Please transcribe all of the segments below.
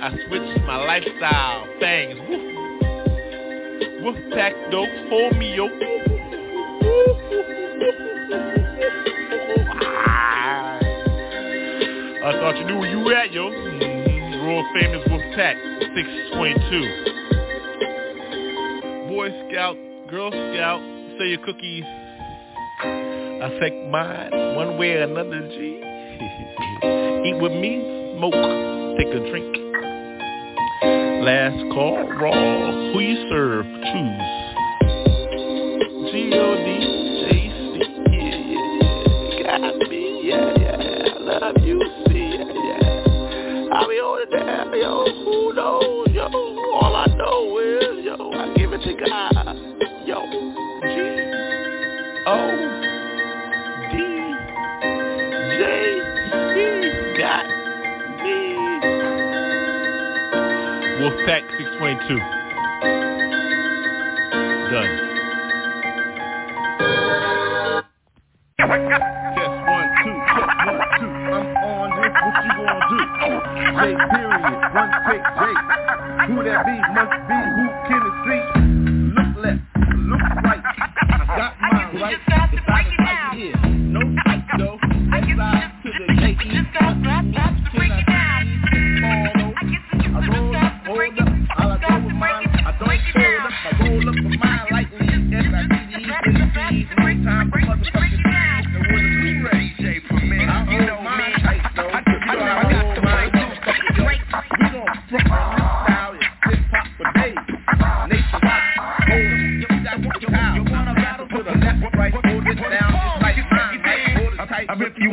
I switched my lifestyle. Fangs. Woof. Woof pack dope. Hold me, yo. I thought you knew where you were at, yo. Mm-hmm. World famous Wolf Pack, 622. Boy Scout, Girl Scout, say your cookies. I take mine one way or another, G. Eat with me, smoke, take a drink. Last call, raw. Who you serve, choose. Yeah, yeah, got me, yeah, yeah. I love you, see, yeah, yeah. I'll be down, yo, who knows, yo. All I know is, yo, I give it to God, Wolfpack 622.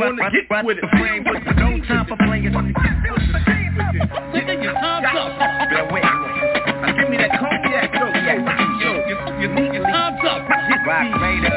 Wanna get with it, frame with it, no time for playing, Nigga, your time's up. Give me that cognac, yo. Yo, yo, you, you need your time's up. Hit Rock Raider.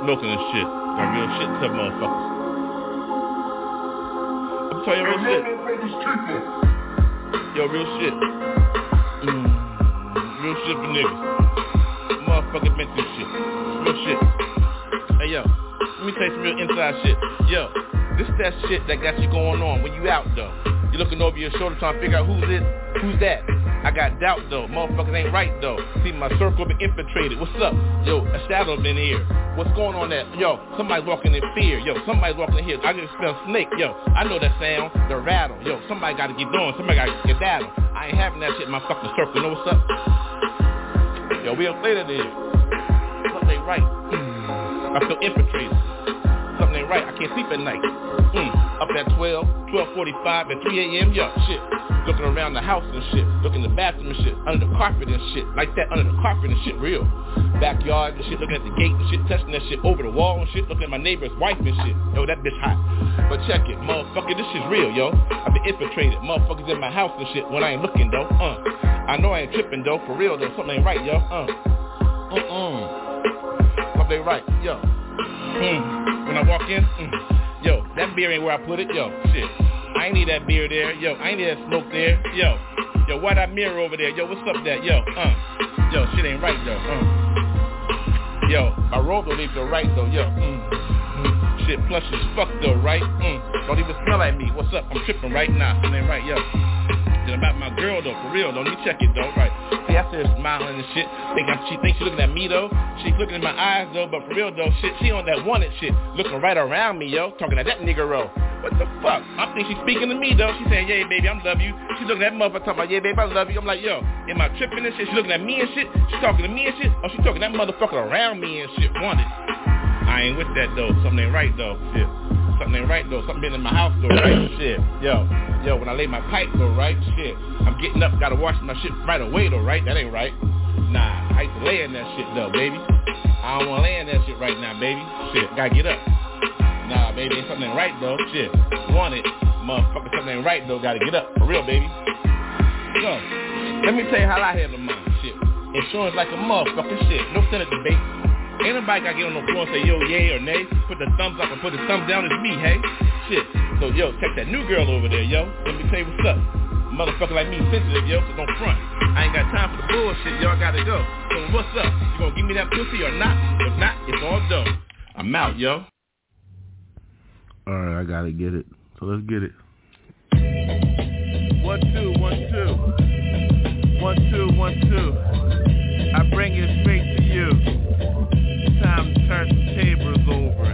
Smoking and shit. Got real shit to motherfuckers. I'm telling you real shit. Yo, real shit. Mm, real shit for niggas. Motherfucking through shit. Real shit. Hey yo, let me tell you some real inside shit. Yo, this that shit that got you going on when you out though. You looking over your shoulder trying to figure out who's it, who's that. I got doubt though. Motherfuckers ain't right though. See my circle been infiltrated. What's up? Yo, a shadow been here. What's going on there? Yo, somebody's walking in fear. Yo, somebody's walking in here. I can smell snake. Yo, I know that sound. The rattle. Yo, somebody gotta get going. Somebody gotta get that. I ain't having that shit in my fucking circle. You know what's up? Yo, we play that there. Something hmm. ain't right. I feel infiltrated. Something ain't right. I can't sleep at night. Mm. Up at 12, 12.45 and 3 a.m. Yo, shit. Looking around the house and shit. Looking in the bathroom and shit. Under the carpet and shit. Like that under the carpet and shit. Real. Backyard and shit. Looking at the gate and shit. Touching that shit over the wall and shit. Looking at my neighbor's wife and shit. Yo, that bitch hot. But check it. Motherfucker, this shit's real, yo. I've been infiltrated. Motherfuckers in my house and shit when I ain't looking, though. Uh. I know I ain't tripping, though. For real, though. Something ain't right, yo. Uh. Uh-uh. Something ain't right, yo. Mm. When I walk in, mm. yo, that beer ain't where I put it, yo, shit. I ain't need that beer there, yo. I ain't need that smoke there, yo. Yo, why that mirror over there, yo? What's up, that, yo? Uh, yo, shit ain't right though. Uh. Yo, my robe don't the right though, yo. Mm. Shit, plush as fuck though, right? Mm. Don't even smell like me. What's up? I'm tripping right now. Ain't right, yo. Then about my girl though, for real though. Let me check it though, right? See, I said smiling and shit. Think I'm, she thinks she looking at me though. She's looking in my eyes though, but for real though, shit, she on that wanted shit, looking right around me, yo, talking to that nigga row. What the fuck? I think she's speaking to me though. She saying, yeah, baby, I'm love you. She looking at motherfucker talking about, yeah, baby, I love you. I'm like, yo, am I tripping and shit? She looking at me and shit. She talking to me and shit. Or she talking that motherfucker around me and shit. Wanted. I ain't with that though. Something ain't right though. Shit. Something ain't right though. Something been in my house though, right? shit. Yo, yo, when I lay my pipe though, right? Shit. I'm getting up, gotta wash my shit right away though, right? That ain't right. Nah, I used to lay in that shit though, baby. I don't wanna lay in that shit right now, baby. Shit, gotta get up. Nah, baby, ain't something ain't right though. Shit. Want it. Motherfucker, something ain't right though. Gotta get up. For real, baby. So, let me tell you how I handle mine. Shit. Insurance like a motherfucking shit. No Senate debate. Ain't nobody got to get on the floor and say, yo, yay or nay. Put the thumbs up and put the thumbs down. It's me, hey? Shit. So, yo, check that new girl over there, yo. Let me tell you what's up. Motherfucker like me sensitive, yo, so don't front. I ain't got time for the bullshit, y'all gotta go. So what's up? You gonna give me that pussy or not? If not, it's all done. I'm out, yo. Alright, I gotta get it. So let's get it. One, two, one, two. One, two, one, two. I bring it straight to you. Time to turn some tables over.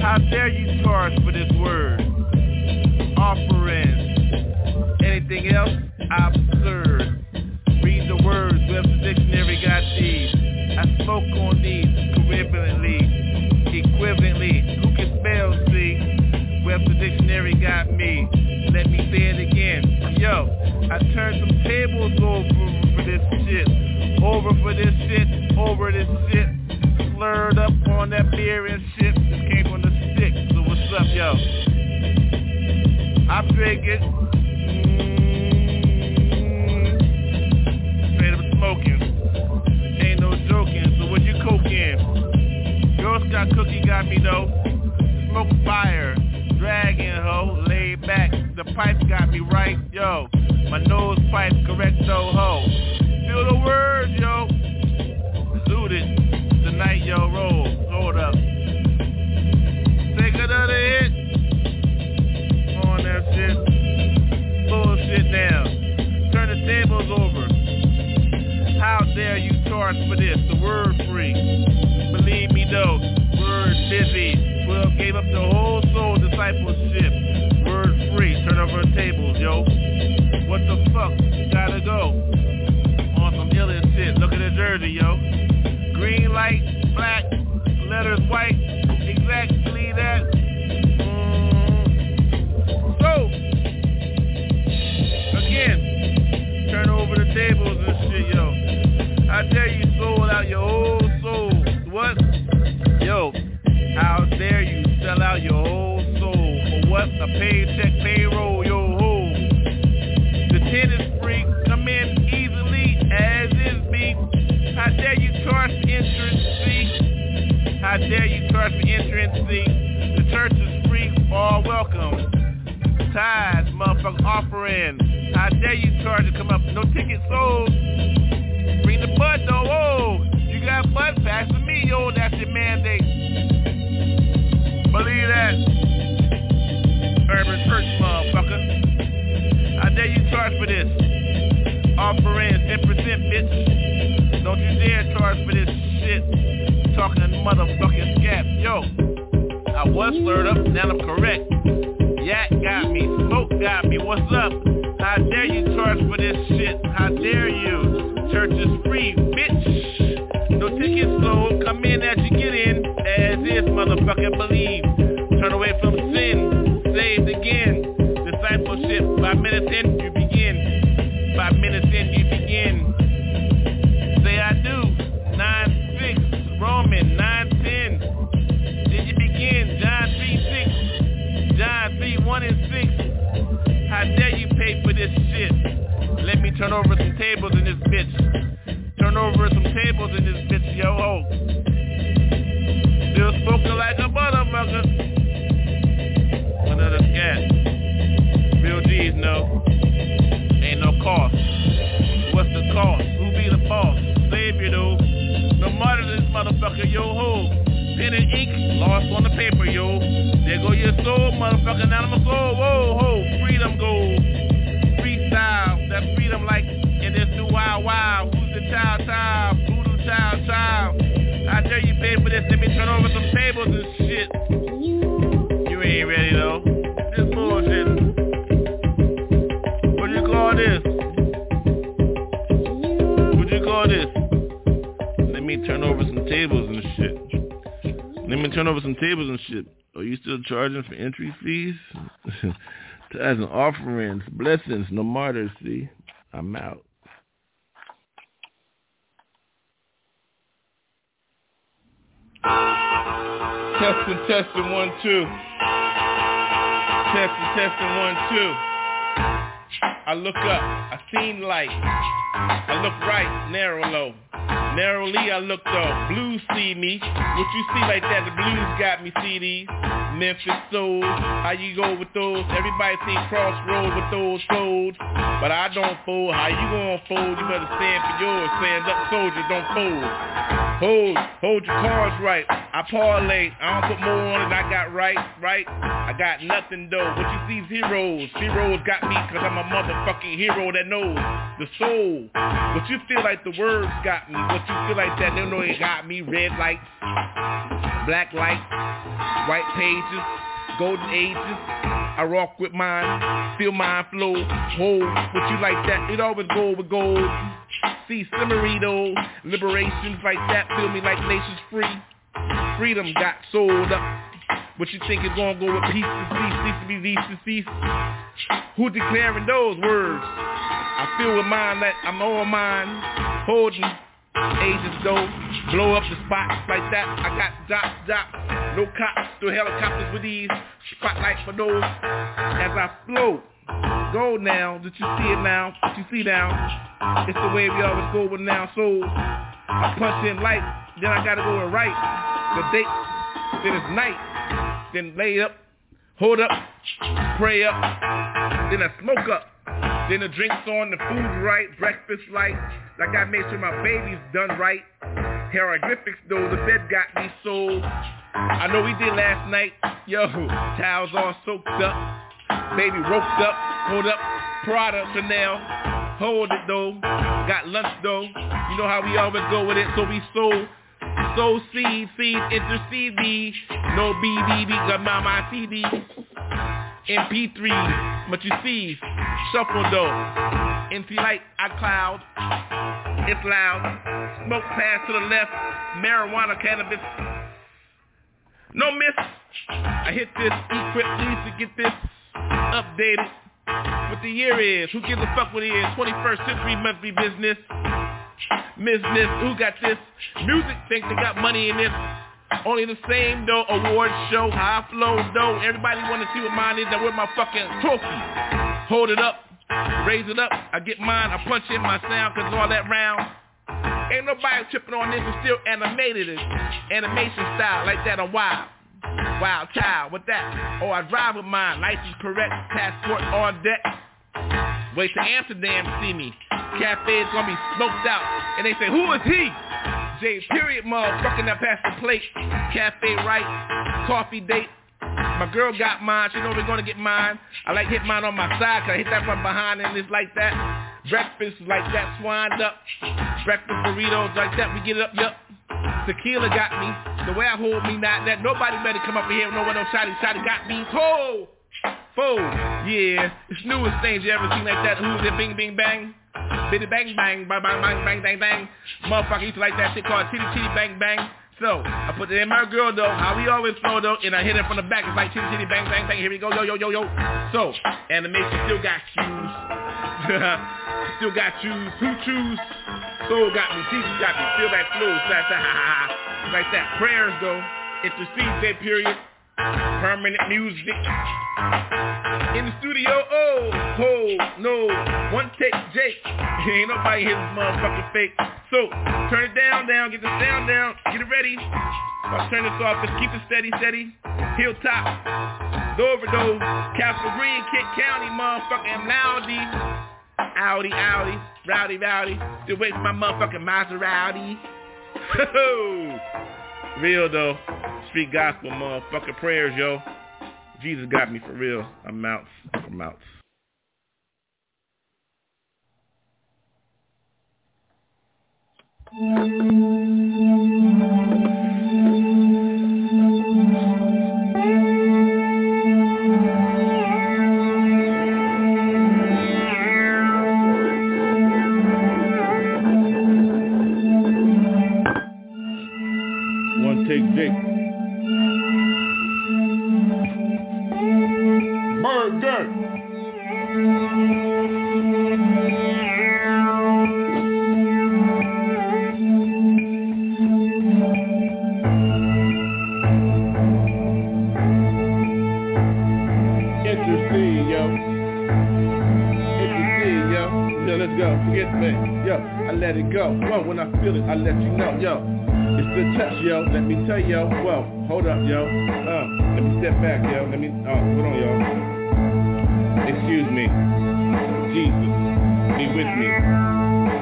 How dare you charge for this word? Offering. Anything else? Absurd. Read the words, Webster Dictionary got these. I spoke on these equivalently. Equivalently. Who can spell, see? Webster Dictionary got me. Let me say it again. Yo, I turned some tables over for this shit. Over for this shit. Over this shit. Slurred up on that beer and shit. This came from the stick. So what's up, yo? I figured. Mm, straight up smoking. Ain't no joking. So what you coking? Girl Scout cookie got me though. Smoke fire. Dragon ho. Laid back. The pipe got me right, yo. My nose pipe correct though ho. Feel the words, yo. Zooted. Tonight, yo, roll. Hold up. Take another hit. On that shit. Bullshit down. Turn the tables over. How dare you charge for this? The word free. Believe me though. Word busy. 12 gave up the whole soul discipleship. Word free. Turn over tables, yo. What the fuck? Gotta go. On some illest shit. Look at the jersey, yo. Green light, black, letters white. Exactly that. Mm. So, again, turn over the tables and shit, yo. I dare you sold out your whole soul. What? Yo, how dare you sell out your whole soul for what? A paycheck payroll, How dare you charge for entrance fee? The church is free, all welcome. Tithes, motherfucker offering. How dare you charge to come up? No ticket sold. Bring the bud though, whoa. You got bud pass to me, yo. That's your mandate. Believe that. Urban church, motherfucker. How dare you charge for this? Offering 10% bitch. Don't you dare charge for this shit. Talking motherfucking scap. Yo, I was slurred up, now I'm correct. Yak got me, smoke got me, what's up? How dare you charge for this shit? How dare you? Church is free, bitch. No tickets sold, come in as you get in. As is, motherfucker, believe. Turn away from sin, saved again. Discipleship, five minutes turn over some tables in this bitch. Turn over some tables in this bitch, yo ho. Still spoken like a motherfucker. Another scat. Real G's no. Ain't no cost. What's the cost? Who be the boss? Savior though. No matter this motherfucker, yo ho. Pen and ink, lost on the paper, yo. There go your soul, motherfucker. Now I'm a soul. Whoa, ho. Freedom goes. That freedom like in this new wild wild. Who's the child child? Voodoo child child. I dare you pay for this. Let me turn over some tables and shit. You ain't ready though. This bullshit. What do you call this? What do you call this? Let me turn over some tables and shit. Let me turn over some tables and shit. Are you still charging for entry fees? Tithes and offerings, blessings, no martyrs, see? I'm out. Testing, testing, one, two. Testing, testing, one, two. I look up, I seen light. I look right, narrow low. Narrowly I look up, blues see me. What you see like that, the blues got me CDs. Memphis souls, how you go with those? Everybody see crossroads with those folds. But I don't fold, how you gonna fold? You better stand for yours, stand up soldier, don't fold. Hold, hold your cards right. I parlay, I don't put more on it, I got right, right? I got nothing though. What you see is heroes. Heroes got me cause I'm a motherfucking hero that knows the soul. What you feel like the words got me. What you feel like that, they know it got me. Red lights, black lights, white pages, golden ages. I rock with mine, feel mine flow, hold what you like that. It always go with gold. See Simmerito, liberations like that, feel me like nations free. Freedom got sold up. What you think is gonna go with peace to cease, cease to be cease to cease? Who declaring those words? I feel with mine that I'm on mine, holding ages go, blow up the spots like that. I got dots, dots, no cops, no helicopters with these spotlights for those. As I float, go now, did you see it now? Did you see now? It's the way we always go with now souls. I punch in light, then I gotta go and write. The date, then it's night, then lay up, hold up, pray up, then I smoke up. Then the drinks on, the food right, breakfast light. Like I made sure my baby's done right. Hieroglyphics though, the bed got me so. I know we did last night. Yo, towels all soaked up. Baby roped up, hold up, Prada, Chanel. Hold it though, got lunch though. You know how we always go with it, so we sow. Sow seed, seed, intercede me. No BBB, got my, my CD. MP3, but you see, shuffle though. NC Light, I cloud. it's loud. Smoke pass to the left, marijuana, cannabis. No miss. I hit this, equip to get this updated. What the year is, who gives a fuck what it is? 21st century monthly business. Business, who got this? Music think they got money in this. Only the same though, award show, high flow though. Everybody wanna see what mine is, now with my fucking trophy. Hold it up, raise it up, I get mine, I punch in my sound cause all that round. Ain't nobody tripping on this, it's still animated, it's animation style, like that on wild. Wild child, with that. Oh, I drive with mine, license correct, passport on deck. Wait to Amsterdam see me. Cafe's gonna be smoked out. And they say, who is he? J period motherfucking that past the plate. Cafe right, coffee date. My girl got mine. She know we're gonna get mine. I like hit mine on my side, cause I hit that from behind and it's like that. Breakfast like that, swined up. Breakfast burritos like that, we get it up, yup. Tequila got me. The way I hold me, not that nobody better come up in here. No one, no shotty, shotty got me. Ho! Fool, yeah, it's newest things you ever seen like that. Who's it? Bing, bing, bang. Bitty bang bang, bang bang bang bang bang bang. Motherfucker used to like that shit called titty titty bang bang. So I put it in my girl though, how we always flow though, and I hit it from the back. It's like titty titty bang bang bang. Here we go, yo yo yo yo. So animation still got shoes, still got shoes. Who choose? Soul got me, Jesus got me. Feel that flow. Like that. Prayers though, intercede that period. Permanent Muzik. In the studio, oh, oh, no, one take Jake. Ain't nobody here this fake. So, turn it down, down, get the sound down, get it ready. I'll turn this off, just keep it steady, steady. Hilltop, Dover, Castle Green, Kent County, motherfucking Loudy. Audi, Audi, rowdy, rowdy. Still waiting for my motherfucking Maserati. Real though. Street gospel, motherfucking prayers, yo. Jesus got me for real. I'm out. I'm out. One feel it, I let you know, yo. It's the touch, yo. Let me tell yo. Well, hold up, yo. Uh, let me step back, yo. Let me, uh, hold on, yo. Excuse me. Jesus, be with me.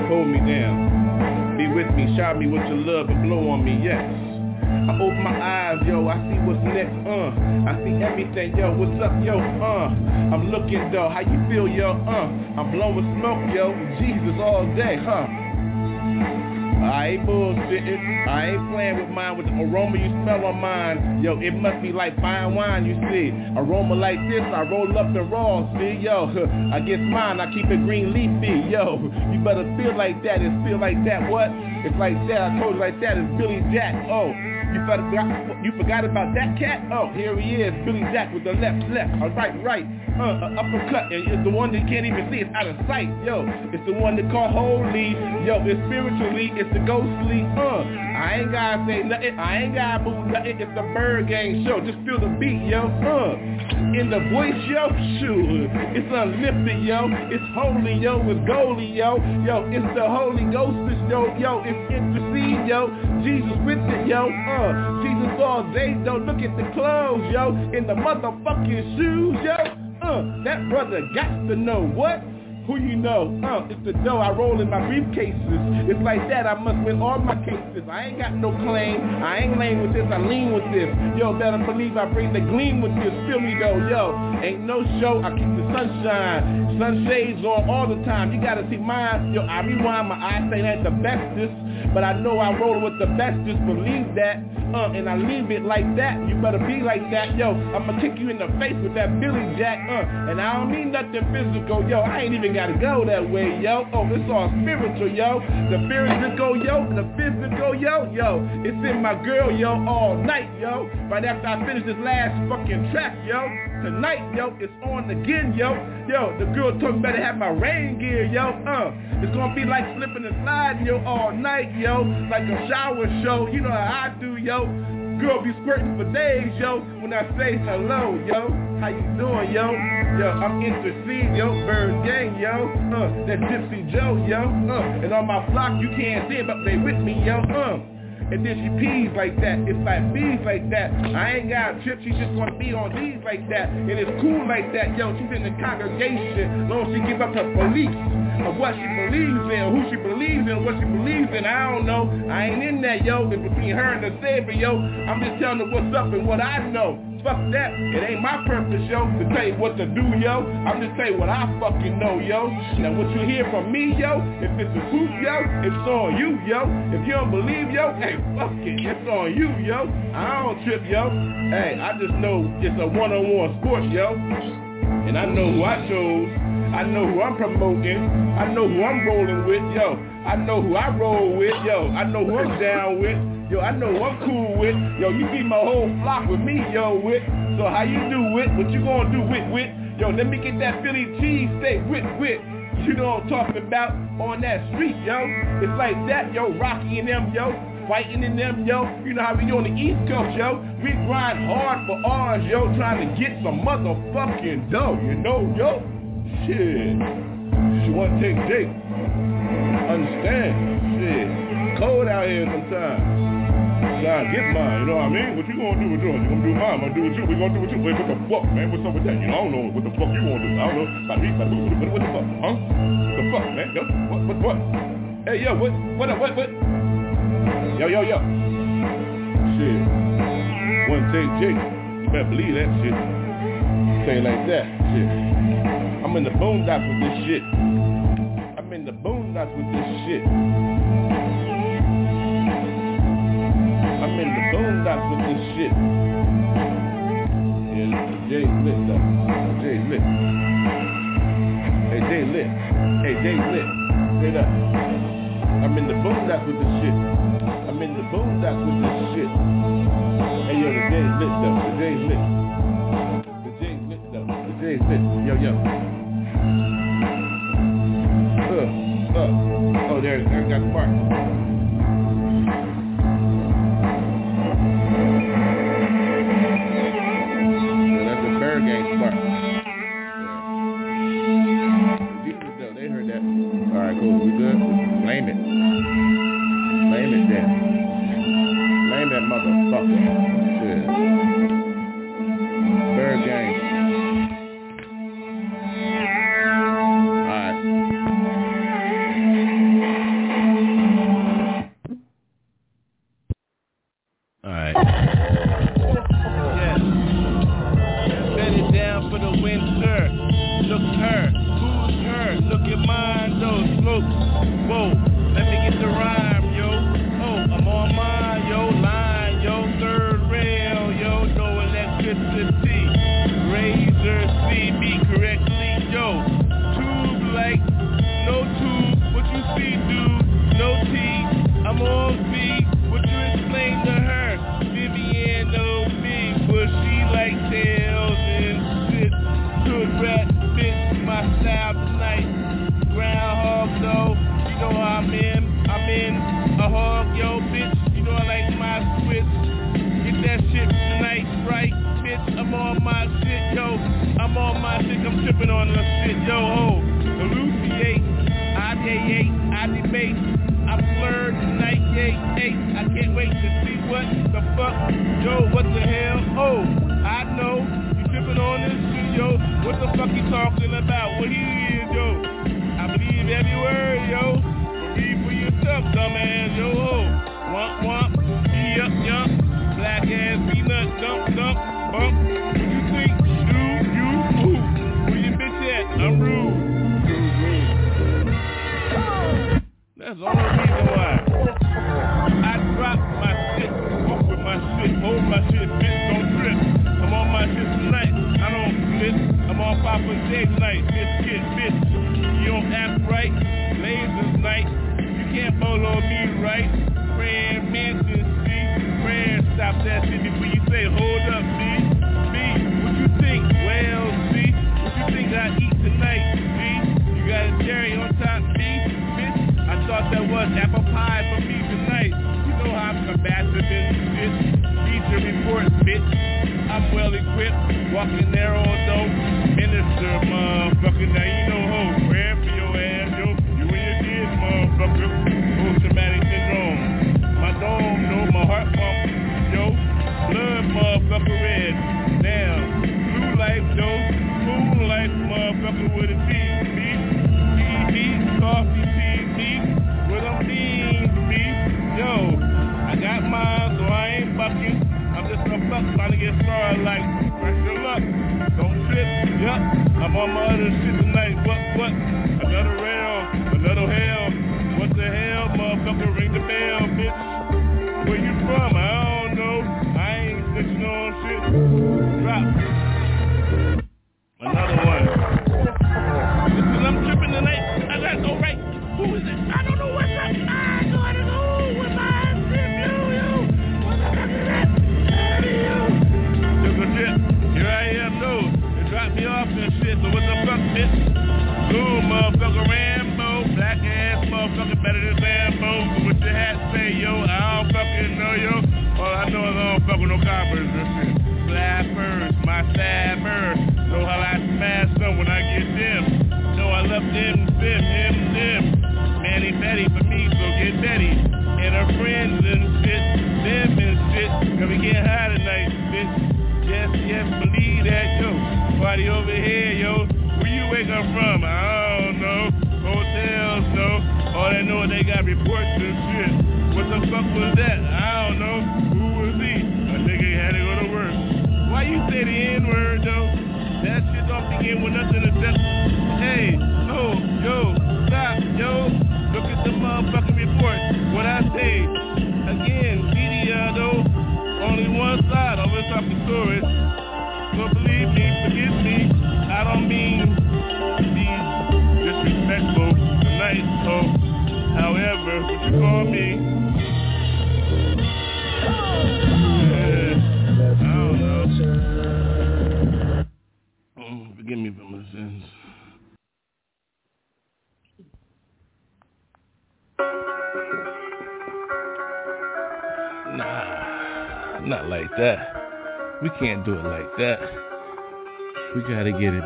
Hold me down. Be with me. Shower me with your love and blow on me, yes. I open my eyes, yo, I see what's next, uh I see everything, yo, what's up, yo, uh I'm looking, though, how you feel, yo, uh I'm blowing smoke, yo, Jesus all day, huh I ain't bullshitting. I ain't playing with mine with the aroma you smell on mine. Yo, it must be like fine wine, you see. Aroma like this, I roll up the raw, see, yo. I get mine, I keep it green leafy, yo. You better feel like that, it's feel like that, what? It's like that, I told you like that, it's Billy Jack, oh. You forgot, you forgot about that cat? Oh, here he is, Billy Jack with the left, left, right, right. right, uh, uppercut, it's the one that can't even see, it's out of sight, yo. It's the one that call holy, yo. It's spiritually, it's the ghostly, uh. I ain't gotta say nothing, I ain't gotta move nothing. It's the ByrdGang show. Just feel the beat, yo, uh. In the voice, yo, sure. It's unlifted, yo. It's holy, yo. It's goalie, yo. Yo, it's the Holy Ghost, yo, yo. It's intercede, yo. Jesus with it, yo, uh. Jesus all day, though. Look at the clothes, yo. In the motherfucking shoes, yo. Uh, that brother got to know what? Who you know? Uh, it's the dough I roll in my briefcases. It's like that, I must win all my cases. I ain't got no claim. I ain't lame with this, I lean with this. Yo, better believe I bring the gleam with this. Feel me though, yo. Ain't no show, I keep the sunshine. Sunshades on all the time. You gotta see mine. Yo, I rewind my eyes, say that the bestest. But I know I roll with the best, just believe that. Uh, and I leave it like that. You better be like that, yo. I'ma kick you in the face with that Billy Jack, uh. And I don't mean nothing physical, yo. I ain't even gotta go that way, yo. Oh, it's all spiritual, yo. The physical, yo. The physical, yo. Yo, it's in my girl, yo, all night, yo. Right after I finish this last fucking track, yo. Tonight, yo, it's on again, yo. Yo, the girl me better have my rain gear, yo. Uh, it's gonna be like slipping and sliding, yo, all night, yo. Like a shower show. You know how I do, yo. Girl be squirting for days, yo, when I say hello, yo. How you doing, yo? Yo, I'm intercede, yo. ByrdGang, yo. Uh, that Gypsy Joe, yo. Uh, and on my flock, you can't see it, but they with me, yo. Uh. And then she pees like that. It's like bees like that. I ain't got a trip. She just want to be on these like that. And it's cool like that. Yo, she's in the congregation. Long as she give up her beliefs of what she believes in, who she believes in, what she believes in. I don't know. I ain't in that, yo. It's between her and the Savior, yo. I'm just telling her what's up and what I know. Fuck that. It ain't my purpose, yo, to tell you what to do, yo. I'm just saying what I fucking know, yo. Now what you hear from me, yo, if it's the truth, yo, it's on you, yo. If you don't believe, yo, hey, fuck it. It's on you, yo. I don't trip, yo. Hey, I just know it's a one-on-one sport, yo. And I know who I chose. I know who I'm promoting. I know who I'm rolling with, yo. I know who I roll with, yo. I know who I'm down with. Yo, I know I'm cool with. Yo, you be my whole flock with me, yo, with. So how you do with? What you gonna do with, with? Yo, let me get that Philly cheese steak with, with. You know I'm talking about on that street, yo. It's like that, yo, Rocky and them, yo. Fighting in them, yo. You know how we do on the East Coast, yo. We grind hard for ours, yo, trying to get some motherfucking dough, you know, yo. Shit. She wanna take Jake. Understand? Shit. Cold out here sometimes. To get mine, you know what I mean? What you gonna do with yours? You gonna do mine, I'm gonna do with you. We gonna do with you. Wait, what the fuck, man? What's up with that? You know, I don't know what the fuck you gonna do. I don't know. Like, me, what, what the fuck? Huh? The fuck, man? Yo, what, what, what? Hey, yo, what, what, what, what? Yo, yo, yo. Shit. One take Jake. You better believe that shit. Say it like that. Shit. I'm in the boondocks with this shit. I'm in the boondocks with this shit. The boondocks with this shit. Yeah, Jay lit though. Jay lit. Hey, Jay lit. Hey, Jay lit. Straight up. I'm in the boondocks with this shit. I'm in the boondocks with this shit. Hey, yo, the Jay lit though. The Jay lit. The Jay lit though. The Jay lit. Yo, yo. Uh, uh. Oh, there, there got the mark. The the fuck you talking about? What he is, yo? I believe every word, yo. Believe for yourself, dumbass, yo. Womp, wump, yup, yup. Black ass peanut, dump, dump, bump. What you think? Do you move? Where your bitch at? I'm rude. That's the only reason why. I drop my shit, walk with my shit, hold my shit. Papa's egg night, biscuit, bitch. You don't act right, Laser night. You can't follow me right. Grand Mansion, see? Grand, stop that shit before you say, hold up, B. B, what you think? Well, see, what you think I eat tonight, B? You got a cherry on top, B, bitch. I thought that was apple pie for me tonight. You know how I'm combative bitch. Feature report, bitch. I'm well equipped, walking there on dope. Mother. I'm on my other shit tonight. What, what? Another round? another hell. What the hell, motherfucker? Ring the bell, bitch. Where you from? I don't know. I ain't snitching on shit. Drop.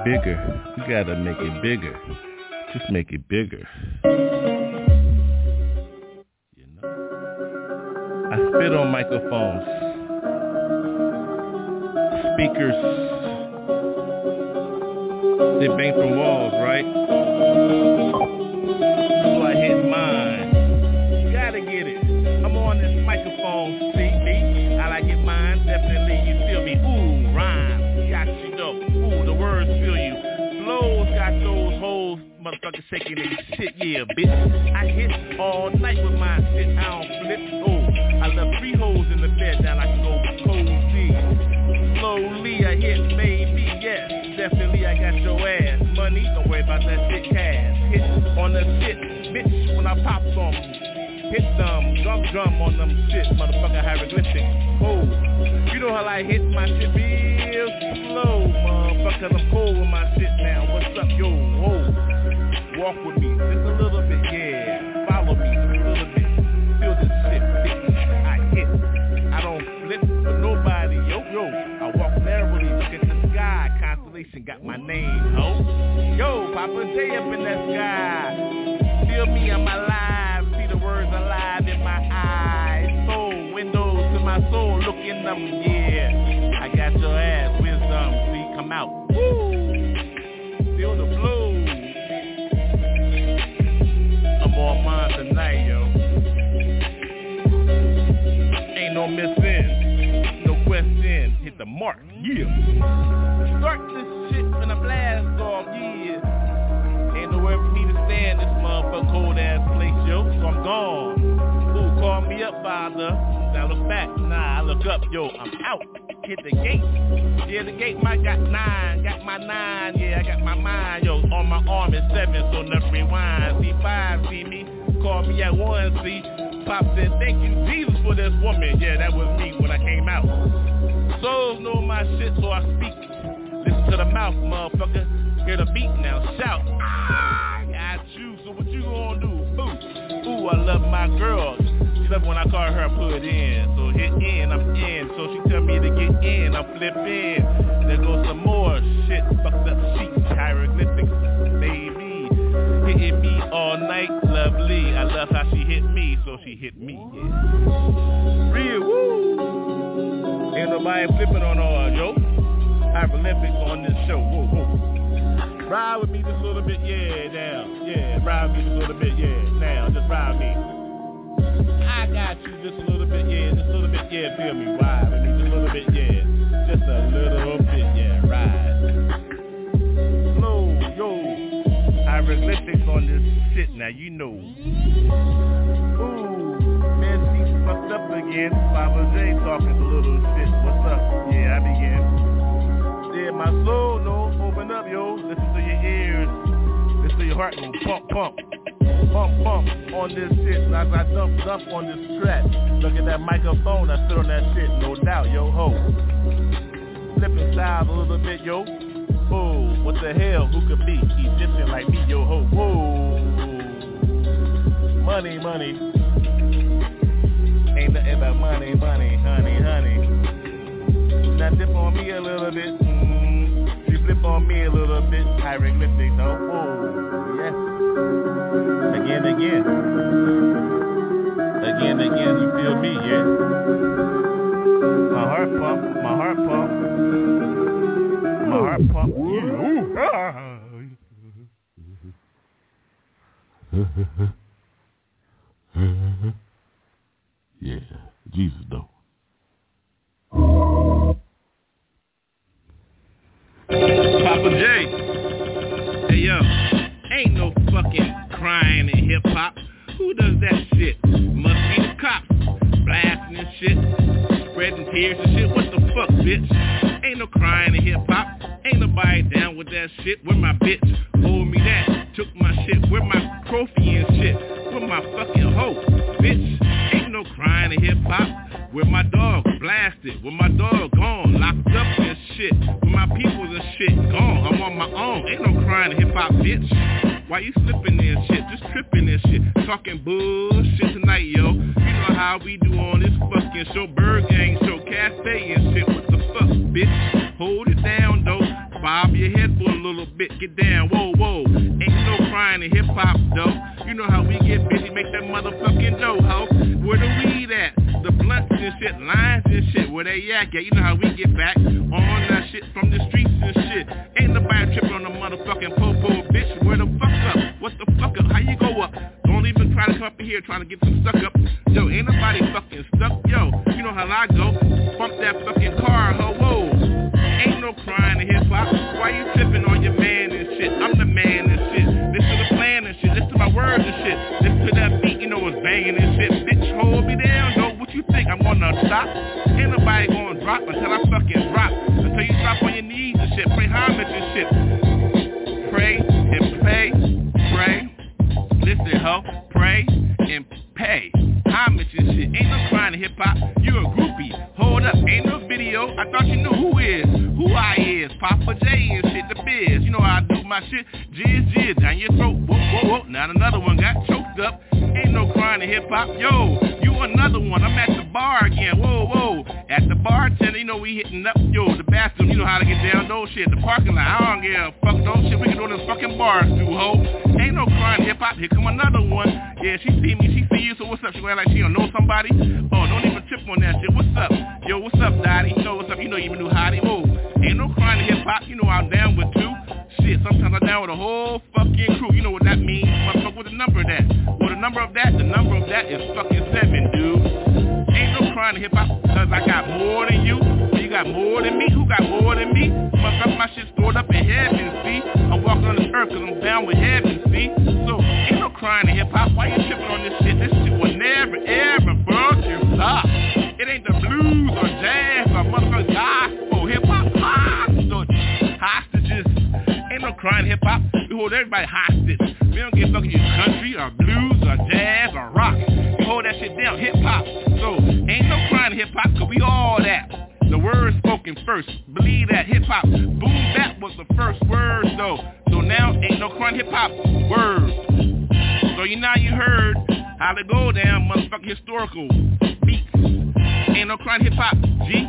bigger. You gotta make it bigger. Just make it bigger. You know? I spit on microphones, speakers. They bang from walls. Shaking their shit, yeah, bitch. I hit all night with my shit. I don't flip. Oh, I love three holes in the bed. Now I can go cozy. Slowly I hit, baby, yes. Definitely I got your ass. Money, don't worry about that shit cash. Hit on the shit, bitch, when I pop some. Hit them, drum drum on them shit, motherfucker hieroglyphic. Oh, you know how I hit my shit real slow, motherfucker. I'm cold with my shit now. What's up, yo? Whoa. Walk with me, just a little bit, yeah. Follow me, just a little bit. Feel this shit, bitch. I hit. I don't flip for nobody, yo, yo. I walk narrowly, look at the sky. Constellation got my name, ho. Yo, Papa J up in the sky. Feel me, I'm alive. See the words alive in my eyes. Soul, windows to my soul, look in them, yeah. I got your ass, wisdom, see, come out. Woo! Feel the blues. On mine tonight, yo. Ain't no missing, no question. Hit the mark, yeah. Start this shit when I blast off, yeah. Ain't nowhere for me to stand this motherfucker cold ass place, yo. So I'm gone. Ooh, call me up, father. Now look back, nah, I look up, yo. I'm out. Hit the gate. Yeah, the gate might got nine, got my nine, yeah, I got my mind, yo. On my arm is seven, so never rewind. See five, see me. Call me at one, see. Pop said, thank you, Jesus, for this woman. Yeah, that was me when I came out. Souls know my shit, so I speak. Listen to the mouth, motherfucker. Hear the beat now, shout. Ah, got you. So what you gonna do? Ooh, ooh, I love my girl. Love when I call her I put it in. So hit in, I'm in. So she tell me to get in, I flip in. There goes some more shit, fucked up sheets, hieroglyphics, baby. Hitting me all night, lovely. I love how she hit me, so she hit me. Yeah. Real, woo. Ain't nobody flipping on her, yo. Hieroglyphics on this show. Whoa, whoa. Ride with me just a little bit, yeah, now. Yeah, ride with me just a little bit, yeah, now. Just ride me. I got you just a little bit, yeah, just a little bit, yeah, feel me, ride with me just a little bit, yeah. Just a little bit, yeah, ride. Slow, yo. Hieroglyphics on this shit, now you know. Ooh, man, she's fucked up again. Baba J talking a little shit. What's up? Yeah, I begin. Yeah, my soul knows. Open up, yo. Listen to your ears. Listen to your heart go pump, pump. Pump, pump on this shit. As I dump, dump on this track. Look at that microphone. I sit on that shit. No doubt, yo, ho. Flipping styles a little bit, yo. Whoa, what the hell? Who could be Egyptian like me, yo, ho? Whoa. Money, money. Ain't nothing but money, money, honey, honey. Now dip on me a little bit. Mm, you flip on me a little bit. Hieroglyphics, oh, oh, yes. Again, again. Again, again, you feel me, yeah? My heart pump, my heart pump. My heart pump. Yeah. Ooh, ah. yeah, Jesus though. Hip hop. Who does that shit? Must be the cops. Blasting and shit. Spreading tears and shit. What the fuck, bitch? Ain't no crying in hip hop. Ain't nobody down with that shit. Where my bitch? Hold me that. Took my shit. Where my trophy and shit? Where my fucking hoe? Bitch, ain't no crying in hip hop. Where my dog blasted? Where my dog gone? Locked up and shit. Where my people and shit gone. I'm on my own. Ain't no crying hip hop, bitch. Why you slipping in shit? Just tripping and shit. Talking bullshit tonight, yo. You know how we do on this fucking show. ByrdGang show. Cafe and shit. What the fuck, bitch? Hold it down, though. Bob your head for a little bit. Get down. Whoa, whoa. Ain't no crying in hip hop, though. You know how we get busy. Make that motherfucking dough, ho. Where the weed at? The blunt lines and shit. Where they at? Yeah, you know how we get back on that shit from the streets and shit. Ain't nobody tripping on the motherfucking popo, bitch. Where the fuck up? What the fuck up? How you go up? Don't even try to come up here trying to get some stuck up. Yo, ain't nobody fucking stuck. Yo, you know how I go. Bump that fucking car, ho, whoa. Ain't no crying in hip hop. Why you tripping on your man and shit? I'm the man and shit. Listen to the plan and shit. Listen to my words and shit. Listen to that beat, you know it's banging and shit. Bitch, hold me down, yo. You think? I'm gonna stop? Ain't nobody gonna drop until I fucking drop. Until you drop on your knees and shit. Pray homage and shit. Pray and pay. Pray. Listen, ho. Pray and pay. Homage and shit. Ain't no crying in hip hop. You a groupie. Hold up. Ain't no video. I thought you knew who is. Who I is. Papa J and shit. The biz. You know how I do my shit. Jizz, jizz. Down your throat. Whoa, whoa, whoa. Now another one got choked up. Ain't no crying in hip hop. Yo, another one. I'm at the bar again. Whoa, whoa. At the bartender, you know we hitting up. Yo, the bathroom. You know how to get down those shit. The parking lot. I don't give a fuck those shit. We can do them fucking bars too, ho. Ain't no crying hip hop. Here come another one. Yeah, she see me. She see you. So what's up? She going like she don't know somebody. Oh, don't even trip on that shit. What's up? Yo, what's up, Dottie? Know what's up? You know you even knew Hottie. Whoa. Ain't no crying hip hop. You know I'm down with two. Shit, sometimes I'm down with a whole fucking crew. You know what that means? Motherfucker, with the number that? Number of that, the number of that is fucking seven, dude. Ain't no crying in hip hop, cause I got more than you. You got more than me. Who got more than me? Motherfucker, my shit stored up in heaven, see? I'm walking on this earth cause I'm down with heaven, see? So, ain't no crying in hip hop. Why you tripping on this shit? This shit will never, ever fucking stop. It ain't the blues or jazz or motherfucking gospel. Hip hop, Ain't no crying hip hop. We hold everybody hostage. We don't give a fuck if you country or blues or jazz or rock. We hold that shit down, hip hop. So ain't no crying hip hop cause we all that. The word spoken first. Believe that hip hop. Boom bap was the first word though. So now ain't no crying hip hop. Word. So you now you heard how to go down motherfucking historical beats. Ain't no crying hip hop, G.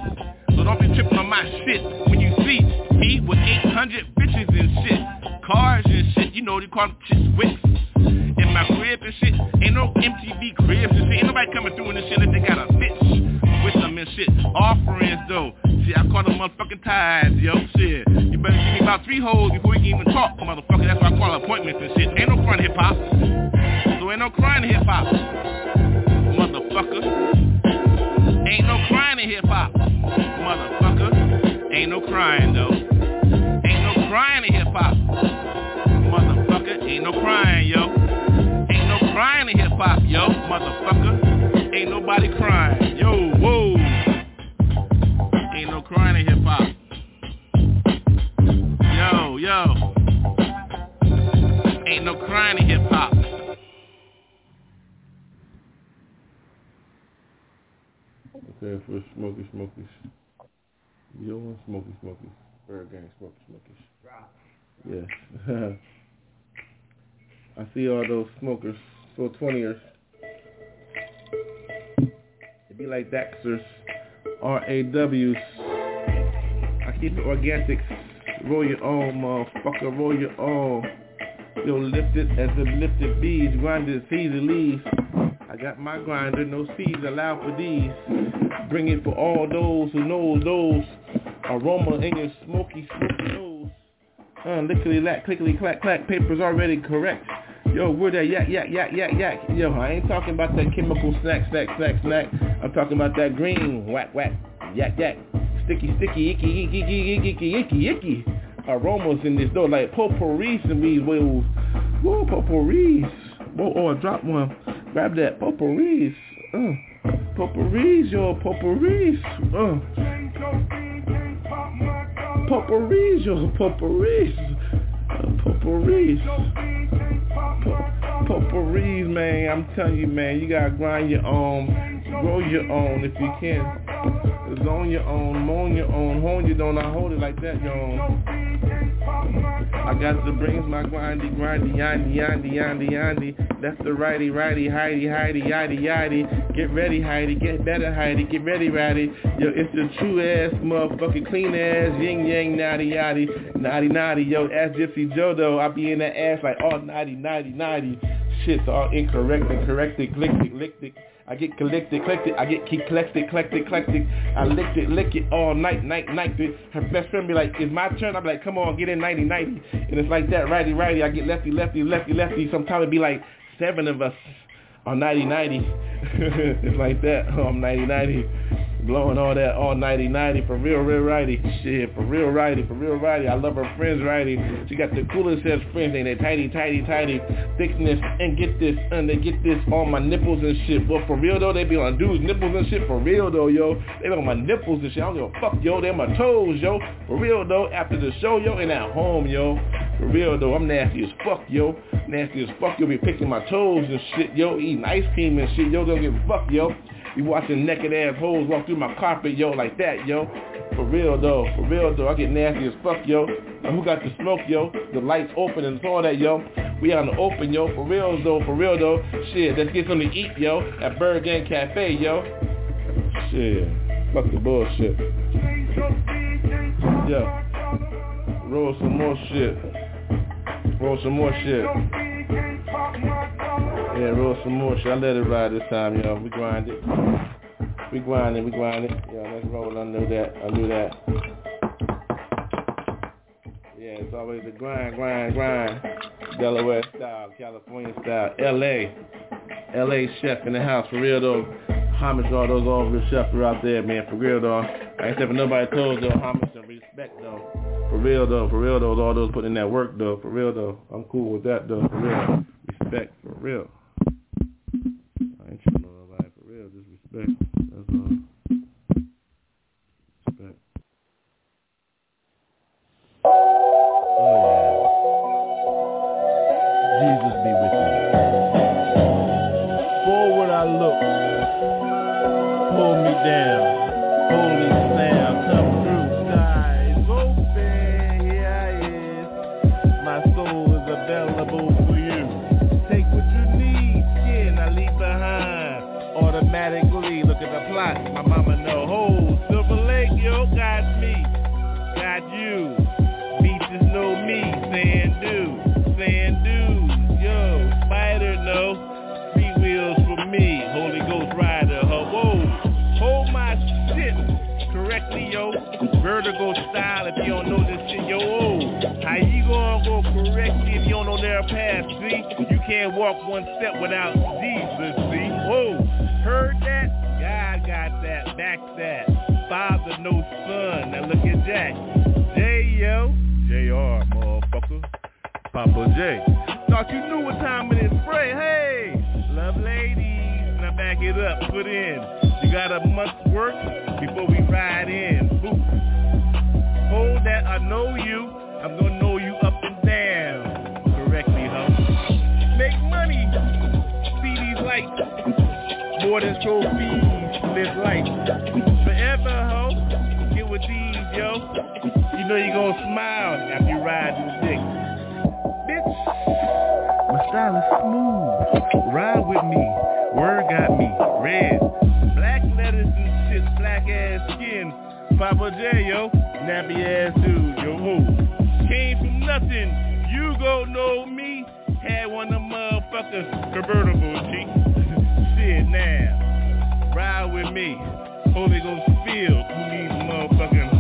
So don't be tripping on my shit when you see me with 800 bitches and shit. Cars and shit, you know they call them chicks wicks. In my crib and shit, ain't no MTV cribs and shit. Ain't nobody coming through in this shit unless they got a bitch with them and shit. Offerings though, see I call them motherfucking ties, yo, shit. You better give me about three holes before you can even talk, motherfucker. That's why I call appointments and shit. Ain't no crying hip hop. So ain't no crying hip hop, For Smoky Smokies. Yo and Smoky Smokies. ByrdGang Smoky Smokies. Yes. I see all those smokers, so 20ers. They be like Daxers, R-A-Ws. I keep it organic. Roll your own, motherfucker, roll your own. Yo, lift it as if lifted bees, grinded seeds and leaves. I got my grinder, no seeds allowed for these. Bring it for all those who know those. Aroma in your smoky, smoky nose. Uh, lickety lack, clickety clack clack, paper's already correct. Yo, where that yak yak yak yak yak? Yo, I ain't talking about that chemical snack snack snack snack. I'm talking about that green whack whack yak yak. Sticky sticky icky icky icky icky icky icky icky. Aromas in this door like potpourri in these wheels. Whoa, potpourris. Whoa, oh, I dropped one. Grab that potpourris. Uh, potpourris, yo, potpourris. Uh. Potpourris, yo, potpourris. Uh, potpourris. Po- potpourris, man. I'm telling you, man, you gotta grind your own, grow your own if you can. It's on your own, moan your own, hone your own. I hold it like that, your own. I got the brains, my grindy, grindy, yandy, yandy, yandy, yandy. That's the righty, righty, Heidi, Heidi, yaddy, yaddy. Get ready, Heidi, get better, Heidi, get ready, Ratty. Yo, it's the true ass, motherfucking clean ass, yin yang, naughty, yaddy, naughty, naughty. Yo, ass Gypsy though, I be in that ass like all naughty, naughty, naughty. Shit's all incorrect, incorrect, eclectic, lictic. I get collected, collected, I get keep collected, collected, collected. I licked it, lick it all night, night, night. Her best friend be like, it's my turn. I be like, come on, get in 90, 90. And it's like that, righty, righty. I get lefty, lefty, lefty, lefty. Sometimes it be like seven of us on 90, 90. it's like that. Oh, I'm 90, 90 blowing all that all nighty nighty for real, real righty. Shit, for real righty, for real righty. I love her friends righty. She got the coolest ass friends, ain't they? Tidy, tidy, tidy. Thickness and get this and they get this on my nipples and shit. But for real though, they be on dudes nipples and shit. For real though, yo, they be on my nipples and shit. I don't give a fuck, yo. They on my toes, yo. For real though, after the show, yo, and at home, yo. For real though, I'm nasty as fuck, yo. Nasty as fuck, yo. Be picking my toes and shit, yo. Eating ice cream and shit, yo. Don't give a fuck, yo. You watching naked ass hoes walk through my carpet, yo, like that, yo. For real though, for real though, I get nasty as fuck, yo. Who got the smoke, yo? The lights open and all that, yo. We on the open, yo. For real though, for real though. Shit, let's get something to eat, yo. At ByrdGang Cafe, yo. Shit, fuck the bullshit. Yeah. Roll some more shit. Roll some more shit. Yeah, roll some more shit. I let it ride this time, y'all. We grind it. We grind it, we grind it. Yeah, let's roll. I knew that. I knew that. It's always a grind, grind, grind. Delaware style, California style, L.A. L.A. chef in the house, for real though. Homage to all those all the chefs are out there, man, for real though. I ain't nobody told though, homage and respect though. For real though, for real though, all those putting in that work though, for real though. I'm cool with that though, for real. Respect, for real. Ride with me. Word got me. Red. Black letters and shit. Black ass skin. Papa J, yo. Nappy ass dude. Yo, who? Came from nothing. You go know me. Had one of motherfuckers convertible, G. shit now. Ride with me. Holy Ghost feel. Who needs motherfucking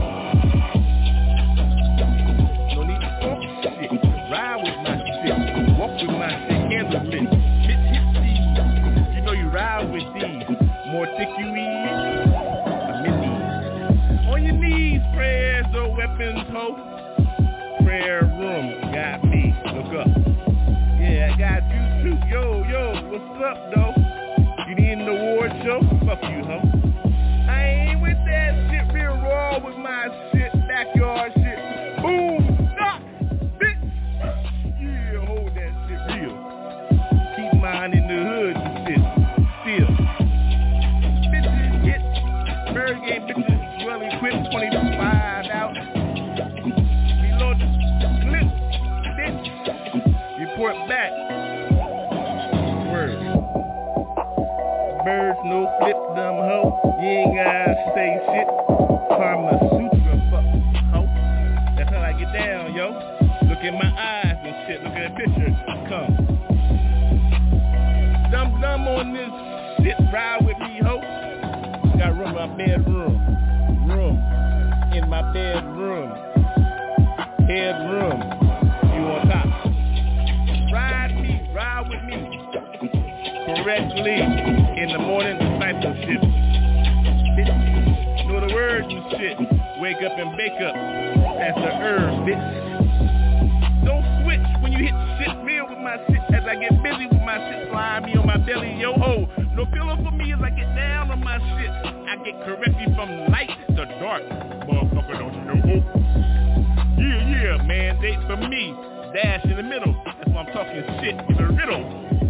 gotta say shit. Karma Sutra fuck hoe. That's how I get down, yo. Look in my eyes and shit. Look at the picture. Come. Dumb dumb on this shit. Ride with me, ho. Got room in my bedroom. Room. In my bedroom. Headroom. You on top. Ride me, ride with me. Correctly. In the morning discipleship. Know the shit. Wake up and bake up. That's the herb, bitch. Don't switch when you hit shit real with my shit as I get busy with my shit. Slide me on my belly, yo ho. No pillow for me as I get down on my shit. I get correctly from light to dark. Motherfucker don't you know. Yeah, yeah, man. They for me. Dash in the middle. That's why I'm talking shit in the riddle.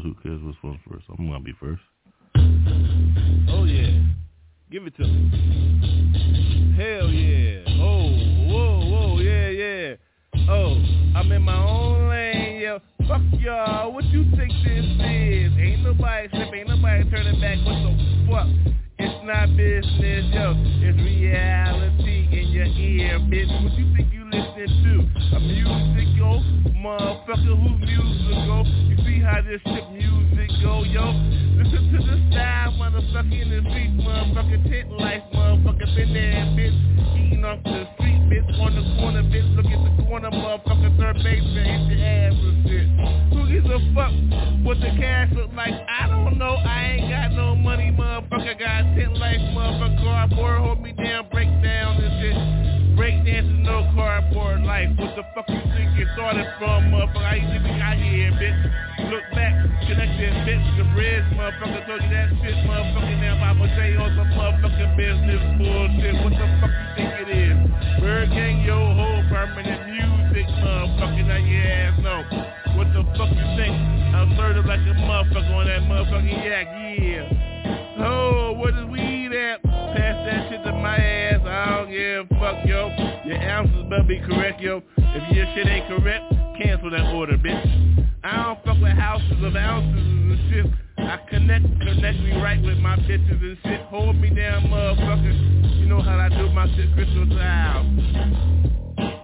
First. Who cares which one's first? I'm gonna be first. Oh yeah. Give it to me. Hell yeah. Oh, whoa, whoa, yeah, yeah. Oh, I'm in my own lane, yo. Fuck y'all. What you think this is? Ain't nobody slip, ain't nobody turning back. What the fuck? It's not business, yo. It's reality in your ear, bitch. What you think you listening to? A musical motherfucker who's musical. You see how this shit music go, yo? Listen to the style, motherfucker in the street, motherfucker tent life, motherfucker been there, bitch. Eating off the street, bitch, on the corner, bitch. Look at the corner, motherfucker, third baseman, hit your ass and shit. Who gives a fuck what the cash look like? I don't know. I ain't got no money, motherfucker. Got tent life, motherfucker. Cardboard, hold me down, break down and shit. Cardboard life. What the fuck you think it started from, motherfucker? I used to be out here, bitch. Look back, connected, bitch. The bridge, motherfucker, told you that shit, motherfucker. Now I'ma on some motherfucking business bullshit. What the fuck you think it is? ByrdGang, yo, whole Permanent Muzik, motherfucker. Now your ass know. What the fuck you think? I'm assertive like a motherfucker on that motherfucking yak, yeah. Oh, what is weed at? Pass that shit to my ass. I don't give a fuck, yo. Your ounces better be correct, yo. If your shit ain't correct, cancel that order, bitch. I don't fuck with houses of ounces and shit. I connect, connect me right with my bitches and shit. Hold me down, motherfucker. You know how I do my shit, crystal style.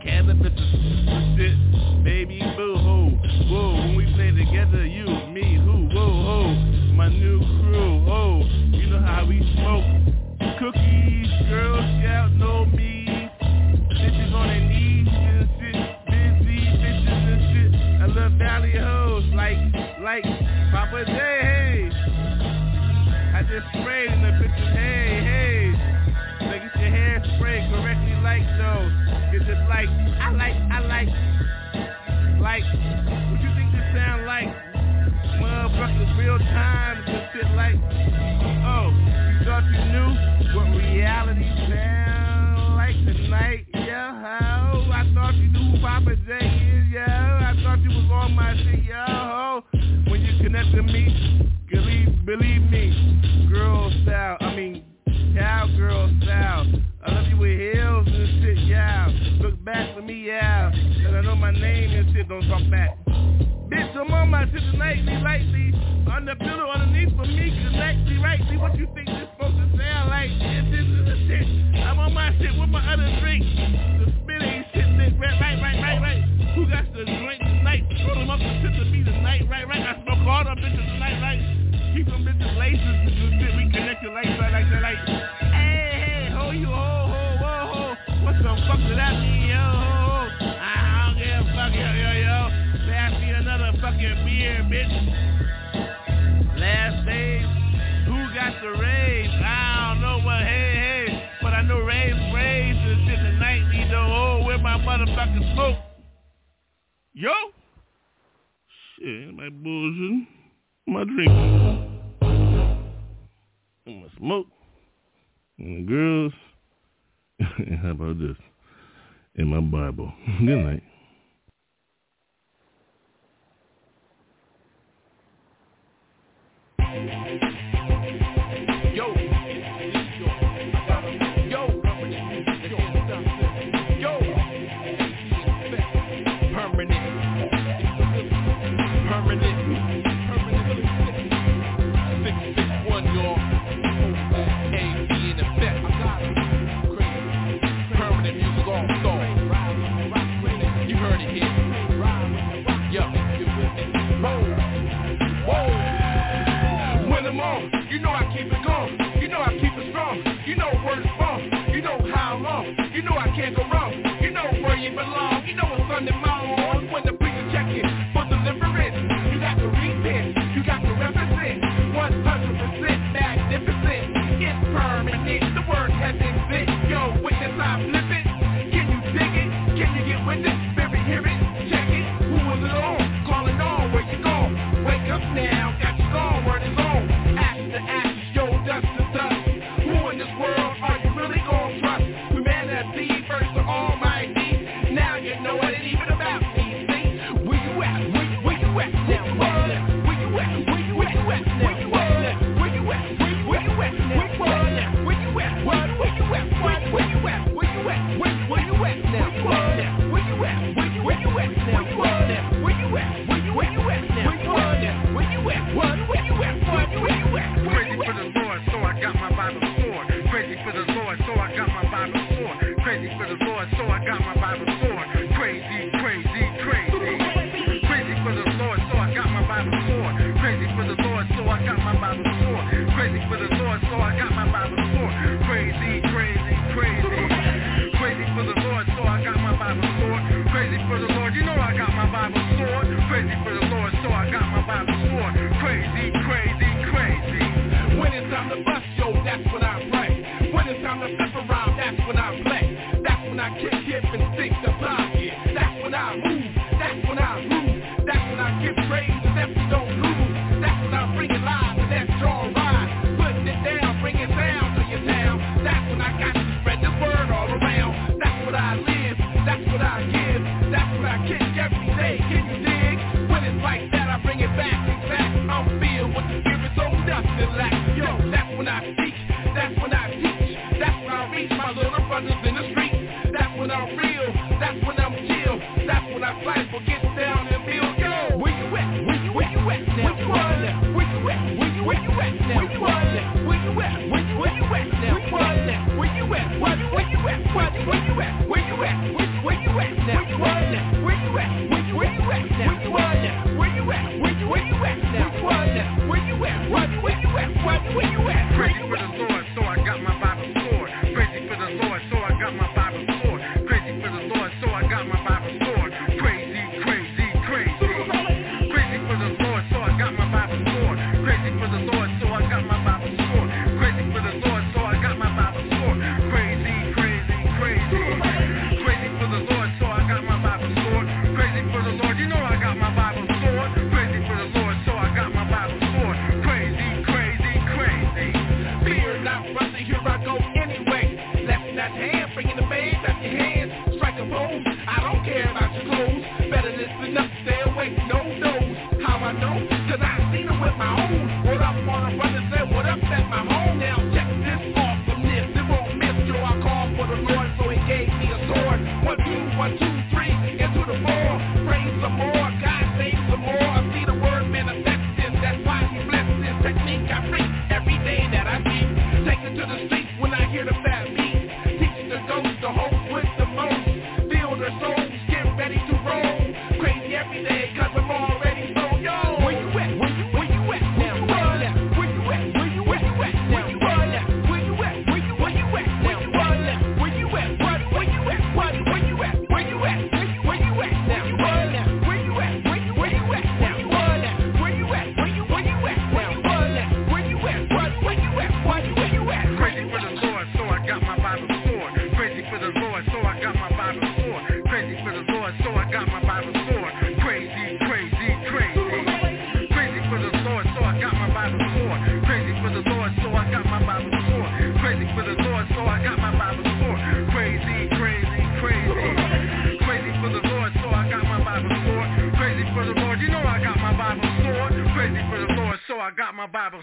Cannabis shit. Baby boo hoo. Whoa, when we play together, you, me, who, whoa, ho. My new crew, oh. You know how we smoke. Cookies, Girl Scout, know me. Bitches on their knees and shit. Busy bitches and shit. I love Valley hoes like, like Papa J, hey. I just sprayed in the bitches, hey, hey. Like get your hair sprayed correctly like those. It's just like, I like, I like, like, what you think this sound like? Motherfuckers real time and shit like, oh, you thought you knew what reality like tonight? Yo, I thought you knew who Papa J is, yo. I thought you was on my shit, yo. When you connect to me, believe, believe me, girl style, I mean, cowgirl style. I love you with heels and shit, yeah. Look back for me, yeah. And I know my name and shit, don't talk back. Bitch, I'm on my shit nightly, lightly. On the pillow underneath for me, connectly, rightly. What you think my bullshit. My drink. And my smoke. And the girls. and How about this? in my Bible. Good night. Yo,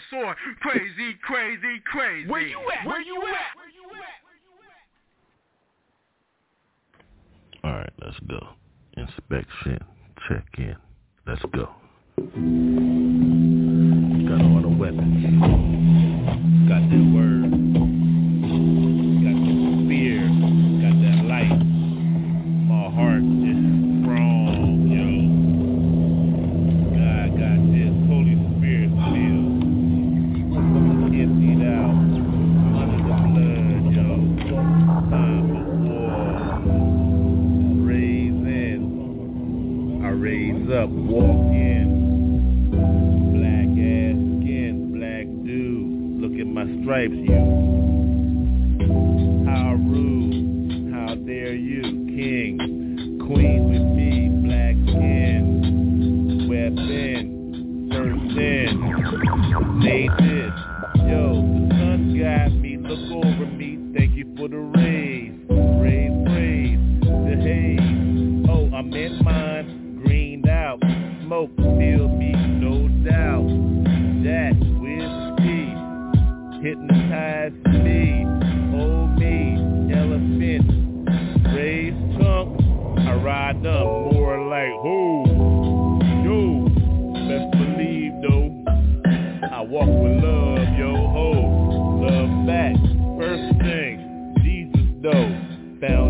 sword. Crazy, crazy, crazy. Where you at? Where you at? Where you at? All right, let's go. Inspection, check in. Let's go. Got all the weapons. Got that word.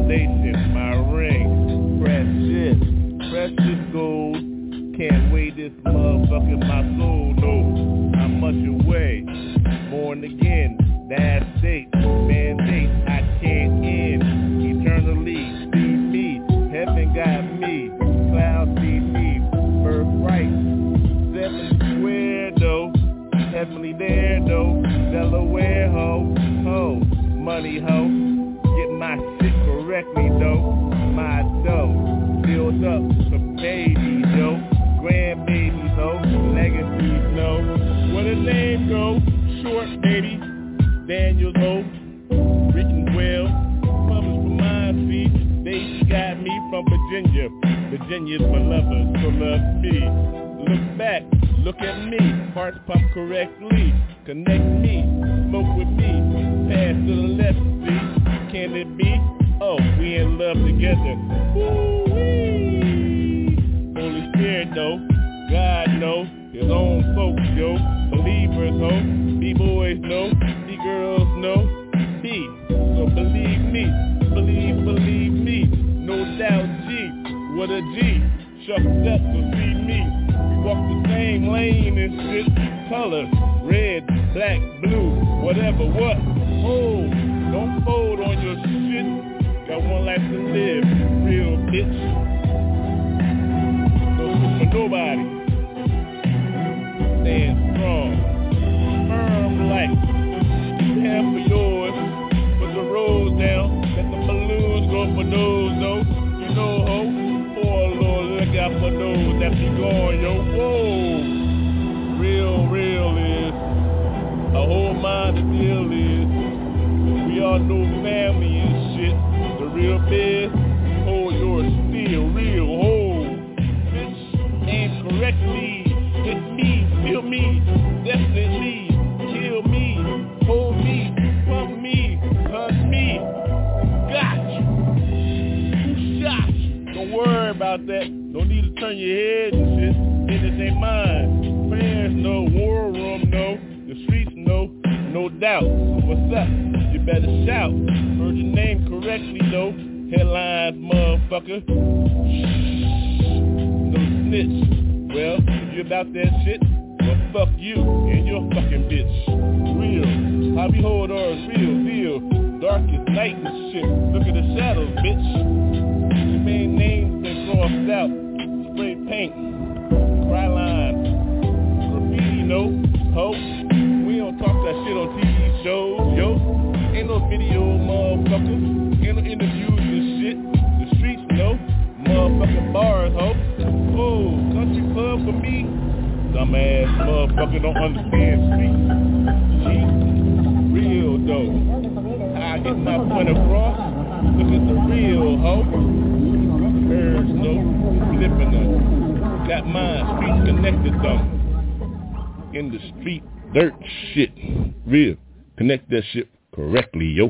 Foundation, my ring, precious, precious gold, can't weigh this motherfucker, my soul, no, I'm much away, born again, that state, mandate, I can't end, eternally, see me, heaven got me, clouds see me, birthright, seven square though, heavenly there though, Delaware ho, ho, money ho, Virginia's my lover, so love me. Look back, look at me, hearts pop correctly, connect me, smoke with me, pass to the left, see, can it be? Oh, we in love together. Woo-wee. Holy Spirit know, God know, his own folks, yo, believers, ho, B-boys know, B-girls know, B, so believe me, believe, believe what a G, shucked up to see me, we walk the same lane and shit, color, red, black, blue, whatever, what, oh, don't fold on your shit, got one life to live, real bitch, no for nobody, stand strong, firm like, have for yours, put the rose down, let the balloons go for those, no, you know, ho, that be gone, yo, whoa, real, real is, a whole mind the deal is, we all know family and shit, the real biz, hold yours still, real, hold, bitch, aim correctly, hit turn your head and shit, business ain't mine, prayers no, war room no, the streets no, no doubt, what's up, you better shout, heard your name correctly though, headlines motherfucker, no snitch, well, if you about that shit, well fuck you and your fucking bitch. Real. How we hold ours real, real. Dark as night and shit. Look at the shadows, bitch. Your main names been crossed out. Spray paint. Cry line. Graffiti, no. Ho. We don't talk that shit on TV shows, yo. Ain't no video, motherfucker. Ain't no interviews and shit. The streets, no. Motherfucking bars, ho. Oh, country club for me. Dumbass motherfucker don't understand street. G. Real though. I get my point across. Look at the real ho. Birds no. Flipping them. Got mine. Streets connected though. in the street, dirt shit, real. Connect that shit correctly, yo.